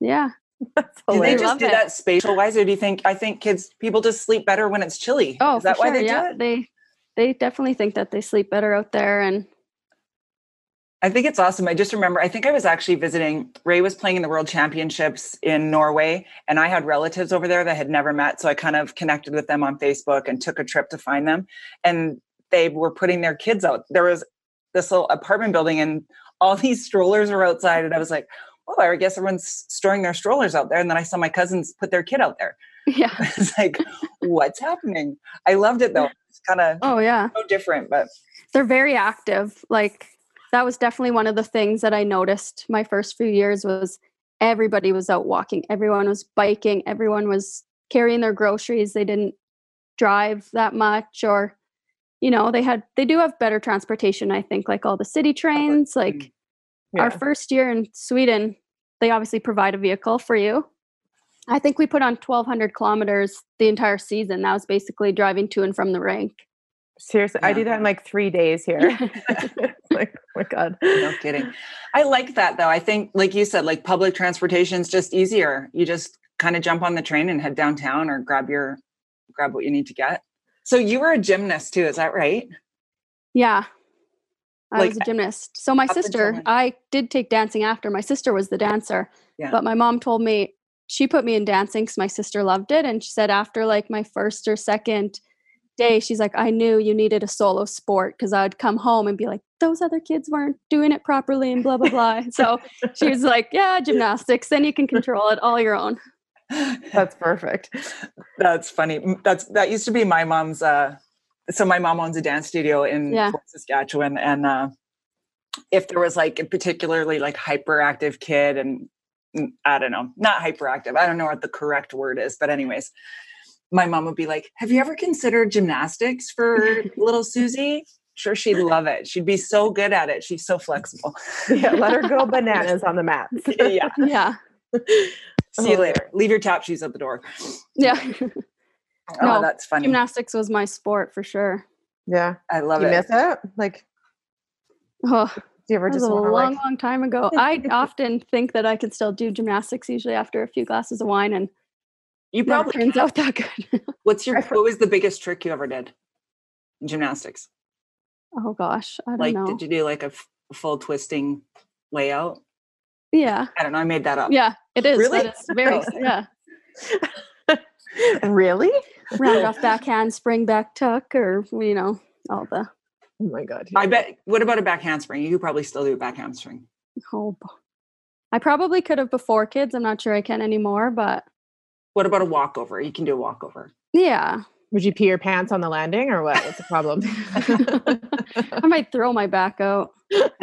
yeah, That's do they just do it. that spatial wise, or do you think? I think kids, people just sleep better when it's chilly. oh, is that for why sure. they yeah, do it? they they definitely think that they sleep better out there, and I think it's awesome. I just remember, I think I was actually visiting, Ray was playing in the world championships in Norway, and I had relatives over there that had never met. So I kind of connected with them on Facebook and took a trip to find them. And they were putting their kids out. There was this little apartment building, and all these strollers were outside. And I was like, oh, I guess everyone's storing their strollers out there. And then I saw my cousins put their kid out there. yeah, It's like, what's happening? I loved it though. It's kind of oh yeah. so different, but they're very active like that was definitely one of the things that i noticed my first few years was everybody was out walking everyone was biking everyone was carrying their groceries they didn't drive that much or you know they had they do have better transportation i think like all the city trains like mm. our first year in sweden they obviously provide a vehicle for you. I think we put on 1200 kilometers the entire season. That was basically driving to and from the rink. Seriously, I Yeah. do that in like three days here. like, oh my God. no kidding. I like that though. I think, like you said, like public transportation is just easier. You just kind of jump on the train and head downtown or grab your grab what you need to get. So you were a gymnast too, is that right? Yeah. I Like, was a gymnast. So my sister, when? I did take dancing after. My sister was the dancer. Yeah. But my mom told me she put me in dancing because my sister loved it. And she said after like my first or second day, she's like, I knew you needed a solo sport because I would come home and be like, those other kids weren't doing it properly and blah, blah, blah. so she was like, yeah, gymnastics. Then you can control it all your own. That's perfect. That's funny. That's that used to be my mom's uh so my mom owns a dance studio in Yeah. Fort Saskatchewan and uh if there was like a particularly like hyperactive kid and mm, I don't know, not hyperactive. I don't know what the correct word is, but anyways, my mom would be like, "Have you ever considered gymnastics for little Susie?" Sure, she'd love it. She'd be so good at it. She's so flexible. Yeah, let her go bananas on the mats. yeah. Yeah. See you Oh. later. Leave your tap shoes at the door. Yeah. Oh, No, that's funny. Gymnastics was my sport for sure. Yeah. I love you it. You miss it? Like, Oh, do you ever That was just a long, like, long time ago. I often think that I can still do gymnastics usually after a few glasses of wine, and You it never probably turns can. out that good. What's your what was the biggest trick you ever did in gymnastics? oh gosh, I don't Like, know. did you do like a, f- a full twisting layout? yeah, I don't know. I made that up. yeah, it is. Really? That is very yeah. really? Round off backhand, spring back tuck, or you know all the Oh my God. I bet. What about a back handspring? You could probably still do a back handspring. oh. I probably could have before kids. I'm not sure I can anymore, but What about a walkover? You can do a walkover. yeah, Would you pee your pants on the landing or what? What's the problem? I might throw my back out.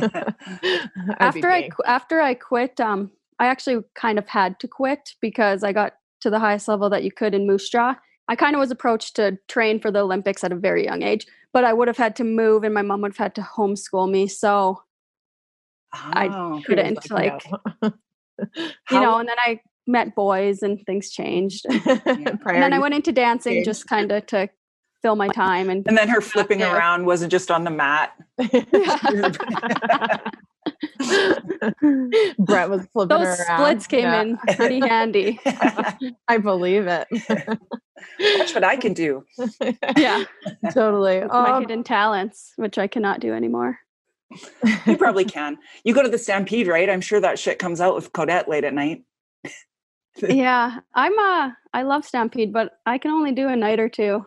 after I qu- after I quit, um, I actually kind of had to quit because I got to the highest level that you could in Moose Jaw. I kind of was approached to train for the Olympics at a very young age, but I would have had to move, and my mom would have had to homeschool me. So Oh. I couldn't like, no. you know. And then I met boys, and things changed. And then I went into dancing changed. just kind of to fill my time and And then her flipping Yeah. around wasn't just on the mat. Brett was flipping those around. splits came Yeah. in pretty handy. I believe it. Watch what I can do. Yeah, totally. my Um, hidden talents, which I cannot do anymore. You probably can. You go to the Stampede, right? I'm sure that shit comes out with Kodette late at night. Yeah, I'm uh I love Stampede, but I can only do a night or two.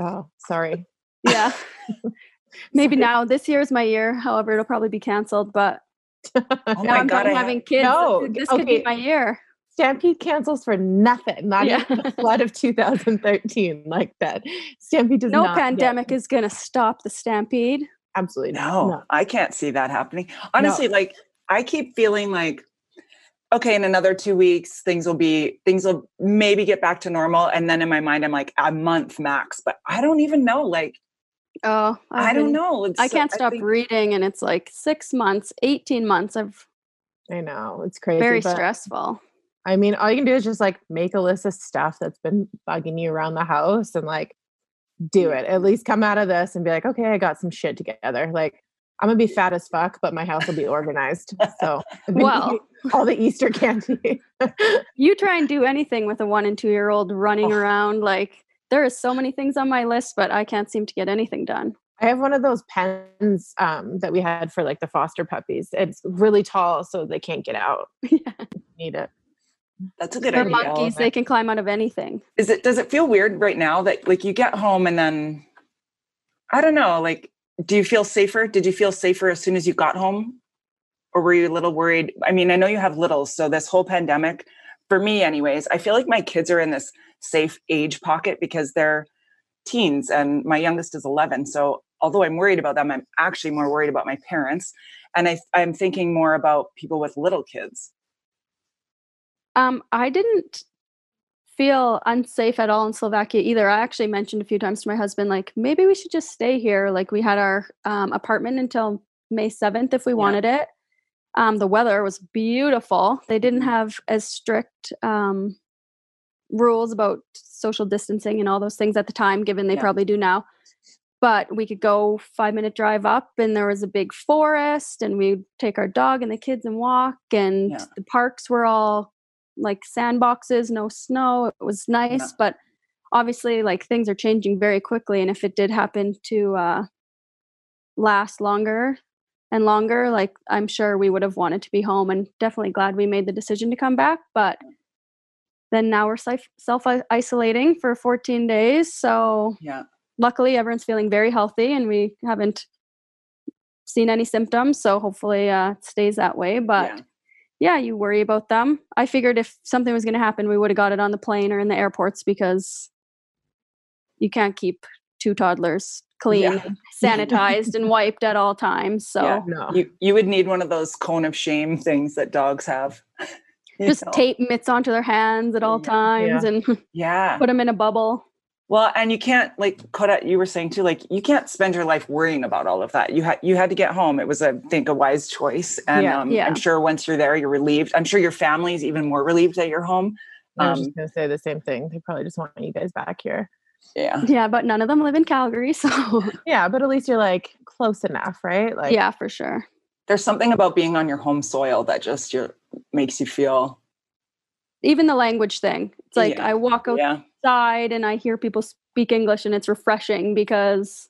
oh, sorry. Yeah. Maybe Sorry. now this year is my year. However, it'll probably be canceled. But Oh now my I'm god, done I having kids. No, this could be my year. Stampede cancels for nothing. Not Yeah. even the flood of 2013 like that. Stampede does No not get- pandemic is going to stop the Stampede. Absolutely No, not. I can't see that happening. Honestly, like I keep feeling like okay, in another 2 weeks things will be things will maybe get back to normal and then in my mind I'm like a month max, but I don't even know like Oh, I I've don't been- know. It's I can't stop think- reading, and it's like six months, eighteen months of I know. It's crazy. very but, stressful. I mean, all you can do is just like make a list of stuff that's been bugging you around the house and like do mm. it. At least come out of this and be like, okay, I got some shit together. Like I'm gonna be fat as fuck, but my house will be organized. So Well, all the Easter candy. you try and do anything with a one and two year old running Oh. around. Like there is so many things on my list, but I can't seem to get anything done. I have one of those pens um, that we had for like the foster puppies. It's really tall, so they can't get out. Yeah. Need it. That's a good For idea. monkeys, they can climb out of anything. Is it does it feel weird right now that like you get home and then I don't know, like do you feel safer? Did you feel safer as soon as you got home? Or were you a little worried? I mean, I know you have littles, so this whole pandemic, for me anyways, I feel like my kids are in this safe age pocket because they're teens and my youngest is 11. So although I'm worried about them, I'm actually more worried about my parents. And I, I'm thinking more about people with little kids. Um, I didn't feel unsafe at all in Slovakia either. I actually mentioned a few times to my husband, like maybe we should just stay here. Like we had our um, apartment until May seventh if we Yeah. wanted it. Um, the weather was beautiful. They didn't Mhm. have as strict um, rules about social distancing and all those things at the time, given they Yeah. probably do now. But we could go five minute drive up, and there was a big forest, and we'd take our dog and the kids and walk, and Yeah. the parks were all like sandboxes, no snow. It was nice, but obviously, like things are changing very quickly, and if it did happen to uh, last longer and longer, like I'm sure we would have wanted to be home, and definitely glad we made the decision to come back. But then now we're self isolating for 14 days, so Yeah. luckily everyone's feeling very healthy and we haven't seen any symptoms so hopefully uh, it stays that way but Yeah. Yeah. you worry about them i figured if something was going to happen we would have got it on the plane or in the airports because you can't keep two toddlers clean Yeah. and sanitized and wiped at all times so Yeah. No. You you would need one of those cone of shame things that dogs have. Just know? tape mitts onto their hands at all Yeah. times and Yeah. put them in a bubble Well, and you can't like Koda, you were saying too, like you can't spend your life worrying about all of that. You had you had to get home. It was I think a wise choice. And Yeah. um, Yeah. I'm sure once you're there, you're relieved. I'm sure your family is even more relieved that you're home. I was Um, just gonna say the same thing. They probably just want you guys back here. yeah. yeah but none of them live in calgary so Yeah, but at least you're like close enough, right? Like yeah for sure There's something about being on your home soil that just you makes you feel even the language thing it's like Yeah. i walk out yeah. Outside and I hear people speak English and it's refreshing because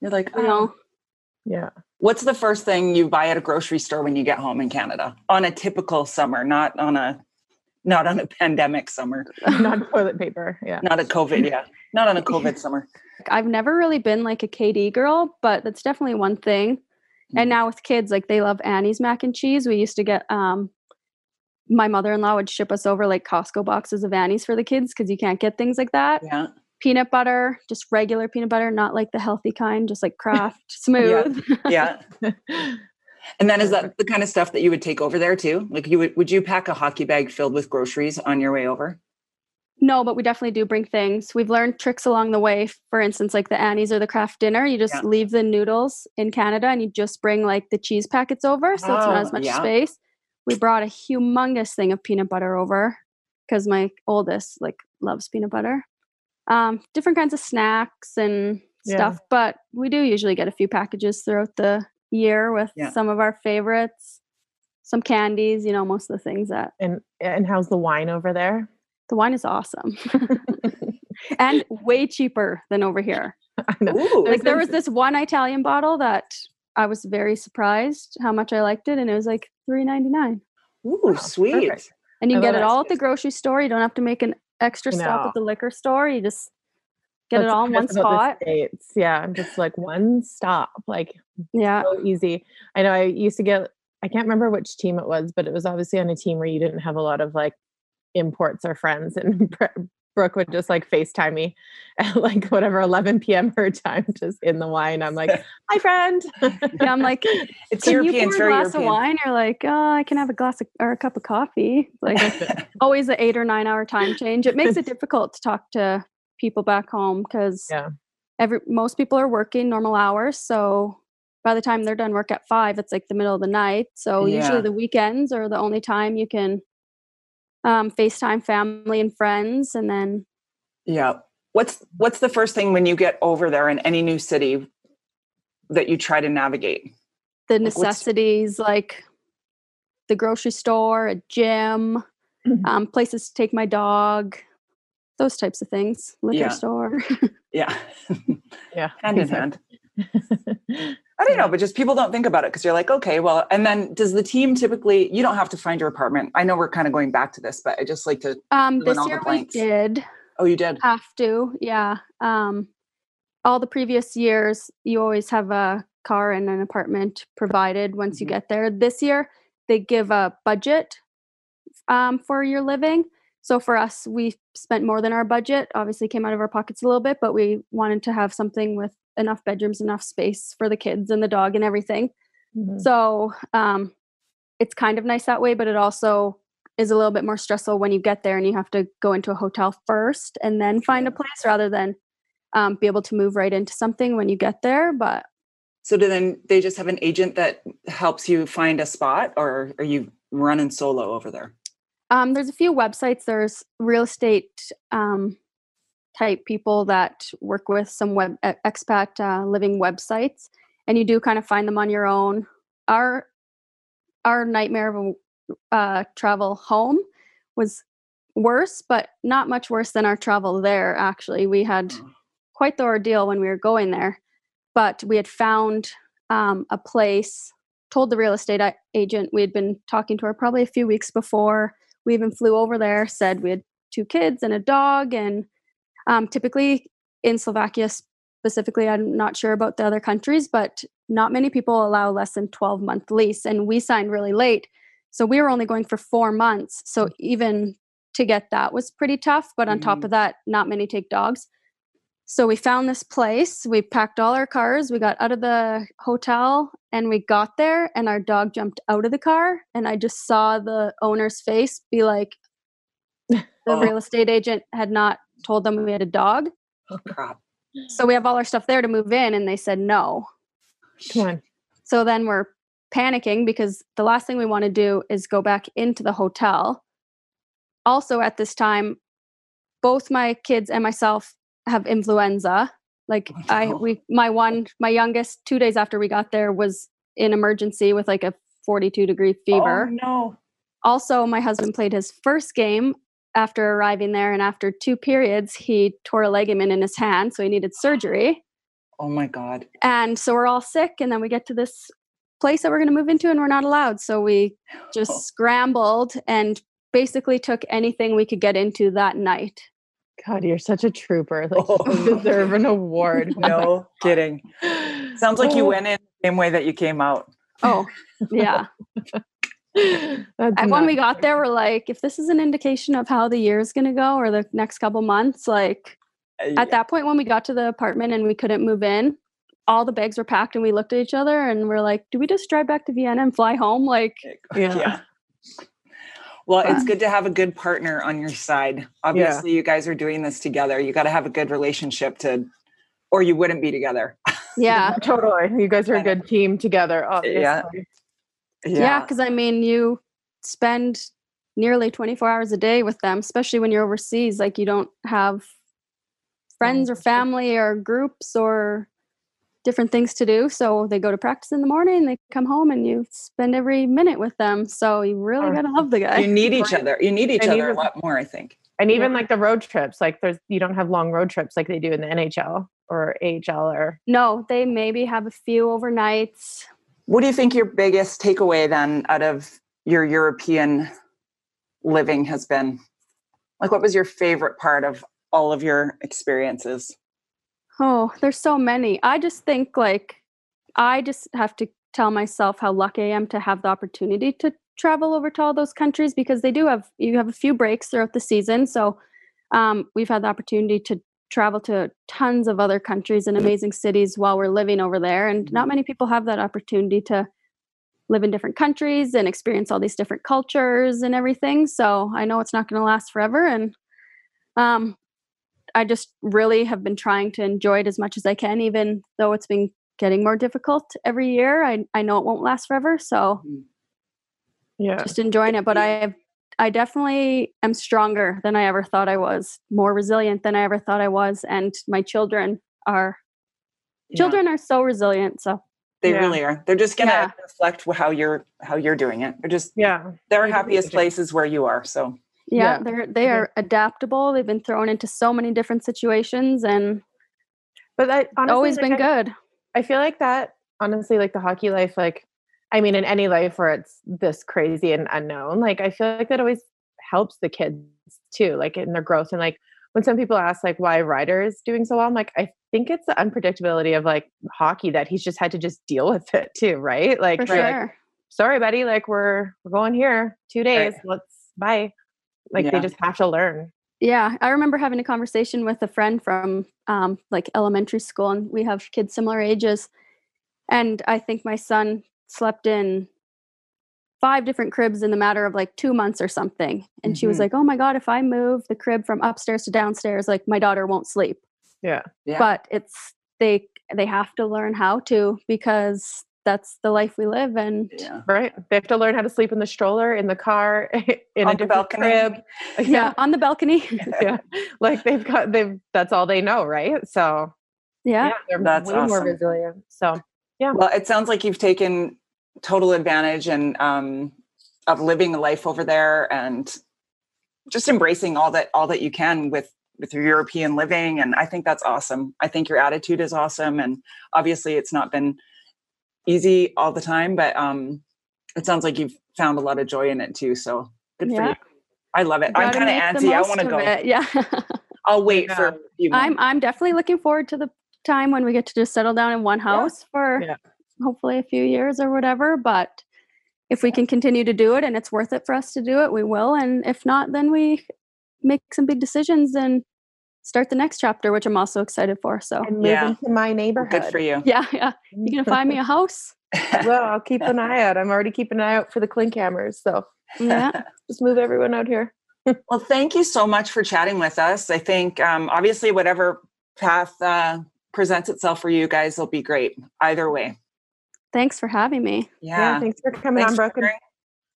You're like, you oh. know yeah. What's the first thing you buy at a grocery store when you get home in Canada on a typical summer, not on a not on a pandemic summer, Not toilet paper. Yeah. not a COVID, yeah, not on a COVID summer. I've never really been like a KD girl, but that's definitely one thing. And now with kids, like they love Annie's mac and cheese. We used to get um my mother-in-law would ship us over like Costco boxes of Annie's for the kids because you can't get things like that. Yeah, peanut butter, just regular peanut butter, not like the healthy kind, just like Kraft smooth. Yeah. And then is that the kind of stuff that you would take over there too? Like you would would you pack a hockey bag filled with groceries on your way over? No, but we definitely do bring things. We've learned tricks along the way. For instance, like the Annie's or the Kraft dinner, you just Yeah. leave the noodles in Canada and you just bring like the cheese packets over. So it's not oh, as Oh, much yeah. space. We brought a humongous thing of peanut butter over because my oldest like loves peanut butter. Um, different kinds of snacks and Yeah. stuff, but we do usually get a few packages throughout the year with Yeah. some of our favorites, some candies, you know, most of the things that and and how's the wine over there? the wine is awesome and way cheaper than over here. I know. Ooh. Like there was this one Italian bottle that I was very surprised how much I liked it, and it was like three ninety nine. Ooh, Wow, sweet. perfect. And you can get it all at the grocery store. You don't have to make an extra stop at the liquor store. You just get it all in one miss about the spot. States. Yeah, I'm just like one stop, like Yeah, so easy. I know I used to get. I can't remember which team it was, but it was obviously on a team where you didn't have a lot of like imports or friends, and Brooke would just like FaceTime me at like whatever 11 p.m. her time, just in the wine. I'm like, "Hi, friend." yeah. I'm like, It's can European, you it's pour a glass European. of wine? You're like, oh, I can have a glass of, or a cup of coffee. Like always an eight or nine hour time change. It makes it difficult to talk to people back home because Yeah. every most people are working normal hours. So by the time they're done work at five, it's like the middle of the night. So Yeah. usually the weekends are the only time you can um, FaceTime family and friends, and then Yeah. What's what's the first thing when you get over there in any new city that you try to navigate? the Like, what's- necessities like the grocery store, a gym, um, places to take my dog, those types of things. Liquor Yeah. store. Yeah. yeah, hand in hand. I don't know, but just people don't think about it because you're like, okay, well, and then does the team typically, you don't have to find your apartment. I know we're kind of going back to this, but I just like to, um, this year we did oh, you did? have to, yeah. Um, all the previous years, you always have a car and an apartment provided once you Mhm. get there. This year, they give a budget um, for your living. So for us, we spent more than our budget. Obviously, came out of our pockets a little bit, but we wanted to have something with enough bedrooms, enough space for the kids and the dog and everything. Mhm. So um, it's kind of nice that way, but it also is a little bit more stressful when you get there and you have to go into a hotel first and then find a place rather than um, be able to move right into something when you get there. But So do then they just have an agent that helps you find a spot or are you running solo over there? um, there's a few websites. There's real estate um, type people that work with some web expat uh, living websites, and you do kind of find them on your own. Our our nightmare of a uh, travel home was worse, but not much worse than our travel there. Actually, we had Oh. quite the ordeal when we were going there, but we had found um, a place. Told the real estate agent we had been talking to her probably a few weeks before. We even flew over there. Said we had two kids and a dog, and um, typically in Slovakia specifically, I'm not sure about the other countries, but not many people allow less than 12 month lease, and we signed really late. So we were only going for four months. So even to get that was pretty tough. But on top Mhm. of that, not many take dogs. So we found this place. We packed all our cars. We got out of the hotel and we got there, and our dog jumped out of the car. And I just saw the owner's face be like, the Oh. real estate agent had not told them we had a dog. Oh, crap. So we have all our stuff there to move in, and they said no. Come on. So then we're panicking because the last thing we want to do is go back into the hotel. Also, at this time, both my kids and myself have influenza. Like Oh, I, we, my one, my youngest, two days after we got there, was in emergency with like a 42 degree oh, fever. Oh, no. Also, my husband played his first game after arriving there, and after two periods, he tore a ligament in his hand, so he needed surgery. Oh my God. And so we're all sick, and then we get to this place that we're going to move into, and we're not allowed. So we just Oh. scrambled and basically took anything we could get into that night. God, you're such a trooper. Like Oh, you deserve an award. No kidding. Sounds like you Oh, went in the same way that you came out. Oh, yeah. That's And when we got there, we're like, if this is an indication of how the year is going to go or the next couple months, like, uh, at that point when we got to the apartment and we couldn't move in, all the bags were packed and we looked at each other and we're like, do we just drive back to Vienna and fly home? Like, Yeah. Well, it's good to have a good partner on your side. Obviously, you guys are doing this together. You got to have a good relationship to, or you wouldn't be together. yeah. totally. You guys are a good team together. Obviously. Yeah. Yeah. Because I mean, you spend nearly 24 hours a day with them, especially when you're overseas. Like, you don't have friends or family or groups or different things to do. So they go to practice in the morning, they come home, and you spend every minute with them. So you really Or- got to love the guy. You need each other. You need each And other a lot more, I think. And even Yeah. like the road trips, like there's you don't have long road trips like they do in the NHL or AHL or no, they maybe have a few overnights. What do you think your biggest takeaway then out of your European living has been? Like, what was your favorite part of all of your experiences? Oh, there's so many. I just think like I just have to tell myself how lucky I am to have the opportunity to travel over to all those countries because they do have you have a few breaks throughout the season. So um, we've had the opportunity to travel to tons of other countries and amazing cities while we're living over there, and not many people have that opportunity to live in different countries and experience all these different cultures and everything. So I know it's not going to last forever, and um, I just really have been trying to enjoy it as much as I can, even though it's been getting more difficult every year. I, I know it won't last forever. So yeah. just enjoying it. But I have, I definitely am stronger than I ever thought I was, more resilient than I ever thought I was. And my children are, Yeah. children are so resilient. So They Yeah. really are. They're just gonna Yeah. reflect how you're how you're doing it. They're just Yeah. their I happiest places where you are. So yeah, Yeah. they're, they Mhm. are adaptable. They've been thrown into so many different situations and But I honestly always like, been I- good. I feel like that honestly, like the hockey life, like I mean, in any life where it's this crazy and unknown, like I feel like that always helps the kids too, like in their growth. And like when some people ask like why Ryder is doing so well, I'm like, I think it's the unpredictability of like hockey that he's just had to just deal with it too, right? Like, For they're like, sorry, buddy, like we're we're going here two days. Let's bye. Like Yeah. they just have to learn. Yeah, I remember having a conversation with a friend from um, like elementary school, and we have kids similar ages. And I think my son slept in five different cribs in the matter of like two months or something. And she was Mhm. like, "Oh my god, if I move the crib from upstairs to downstairs, like my daughter won't sleep." Yeah. Yeah. But it's they they have to learn how to because that's the life we live, and yeah. Right. They have to learn how to sleep in the stroller, in the car, in On a the different balcony. crib. yeah, on the balcony. yeah. Like they've got they've that's all they know, right? So yeah. yeah, they're That's way more resilient. So yeah Well, it sounds like you've taken total advantage and um, of living a life over there and just embracing all that all that you can with with your European living. And I think that's awesome. I think your attitude is awesome. And obviously, it's not been easy all the time, but um, it sounds like you've found a lot of joy in it too. So good for you. I love it. I'm kind of make antsy. I want to go. it, Yeah. I'll wait for Yeah. a few I'm. I'm definitely looking forward to the time when we get to just settle down in one house for Yeah. Hopefully a few years or whatever. But if we can continue to do it and it's worth it for us to do it, we will. And if not, then we make some big decisions and start the next chapter, which I'm also excited for. So and move Yeah. into my neighborhood. Good for you. yeah, yeah. You gonna find me a house? well, I'll keep an eye out. I'm already keeping an eye out for the Klinkhammers. So Yeah. just move everyone out here. Well, thank you so much for chatting with us. I think um, obviously whatever path uh, presents itself for you guys will be great either way. Thanks for having me. Yeah. Yeah. thanks for coming Thanks on, for Brooke. and sharing.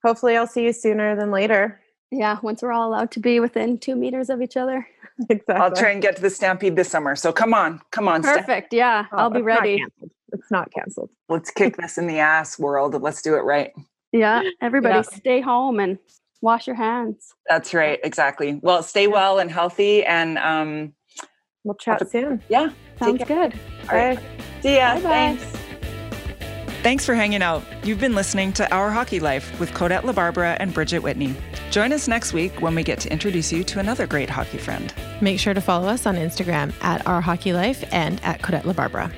Hopefully I'll see you sooner than later. Yeah, once we're all allowed to be within two meters of each other. exactly. I'll try and get to the Stampede this summer. So come on, come on, Steph. Perfect. Yeah, Oh, I'll be it's not ready. It's not canceled. Let's kick this in the ass world. Let's do it right. Yeah, everybody Yeah. stay home and wash your hands. That's right. Exactly. Well, stay well and healthy. And um, We'll chat soon. yeah, Sounds good. All right. see ya. Bye-bye. Thanks. Thanks for hanging out. You've been listening to Our Hockey Life with Kodette LaBarbera and Bridget Whitney. Join us next week when we get to introduce you to another great hockey friend. Make sure to follow us on Instagram at Our Hockey Life and at Kodette LaBarbera.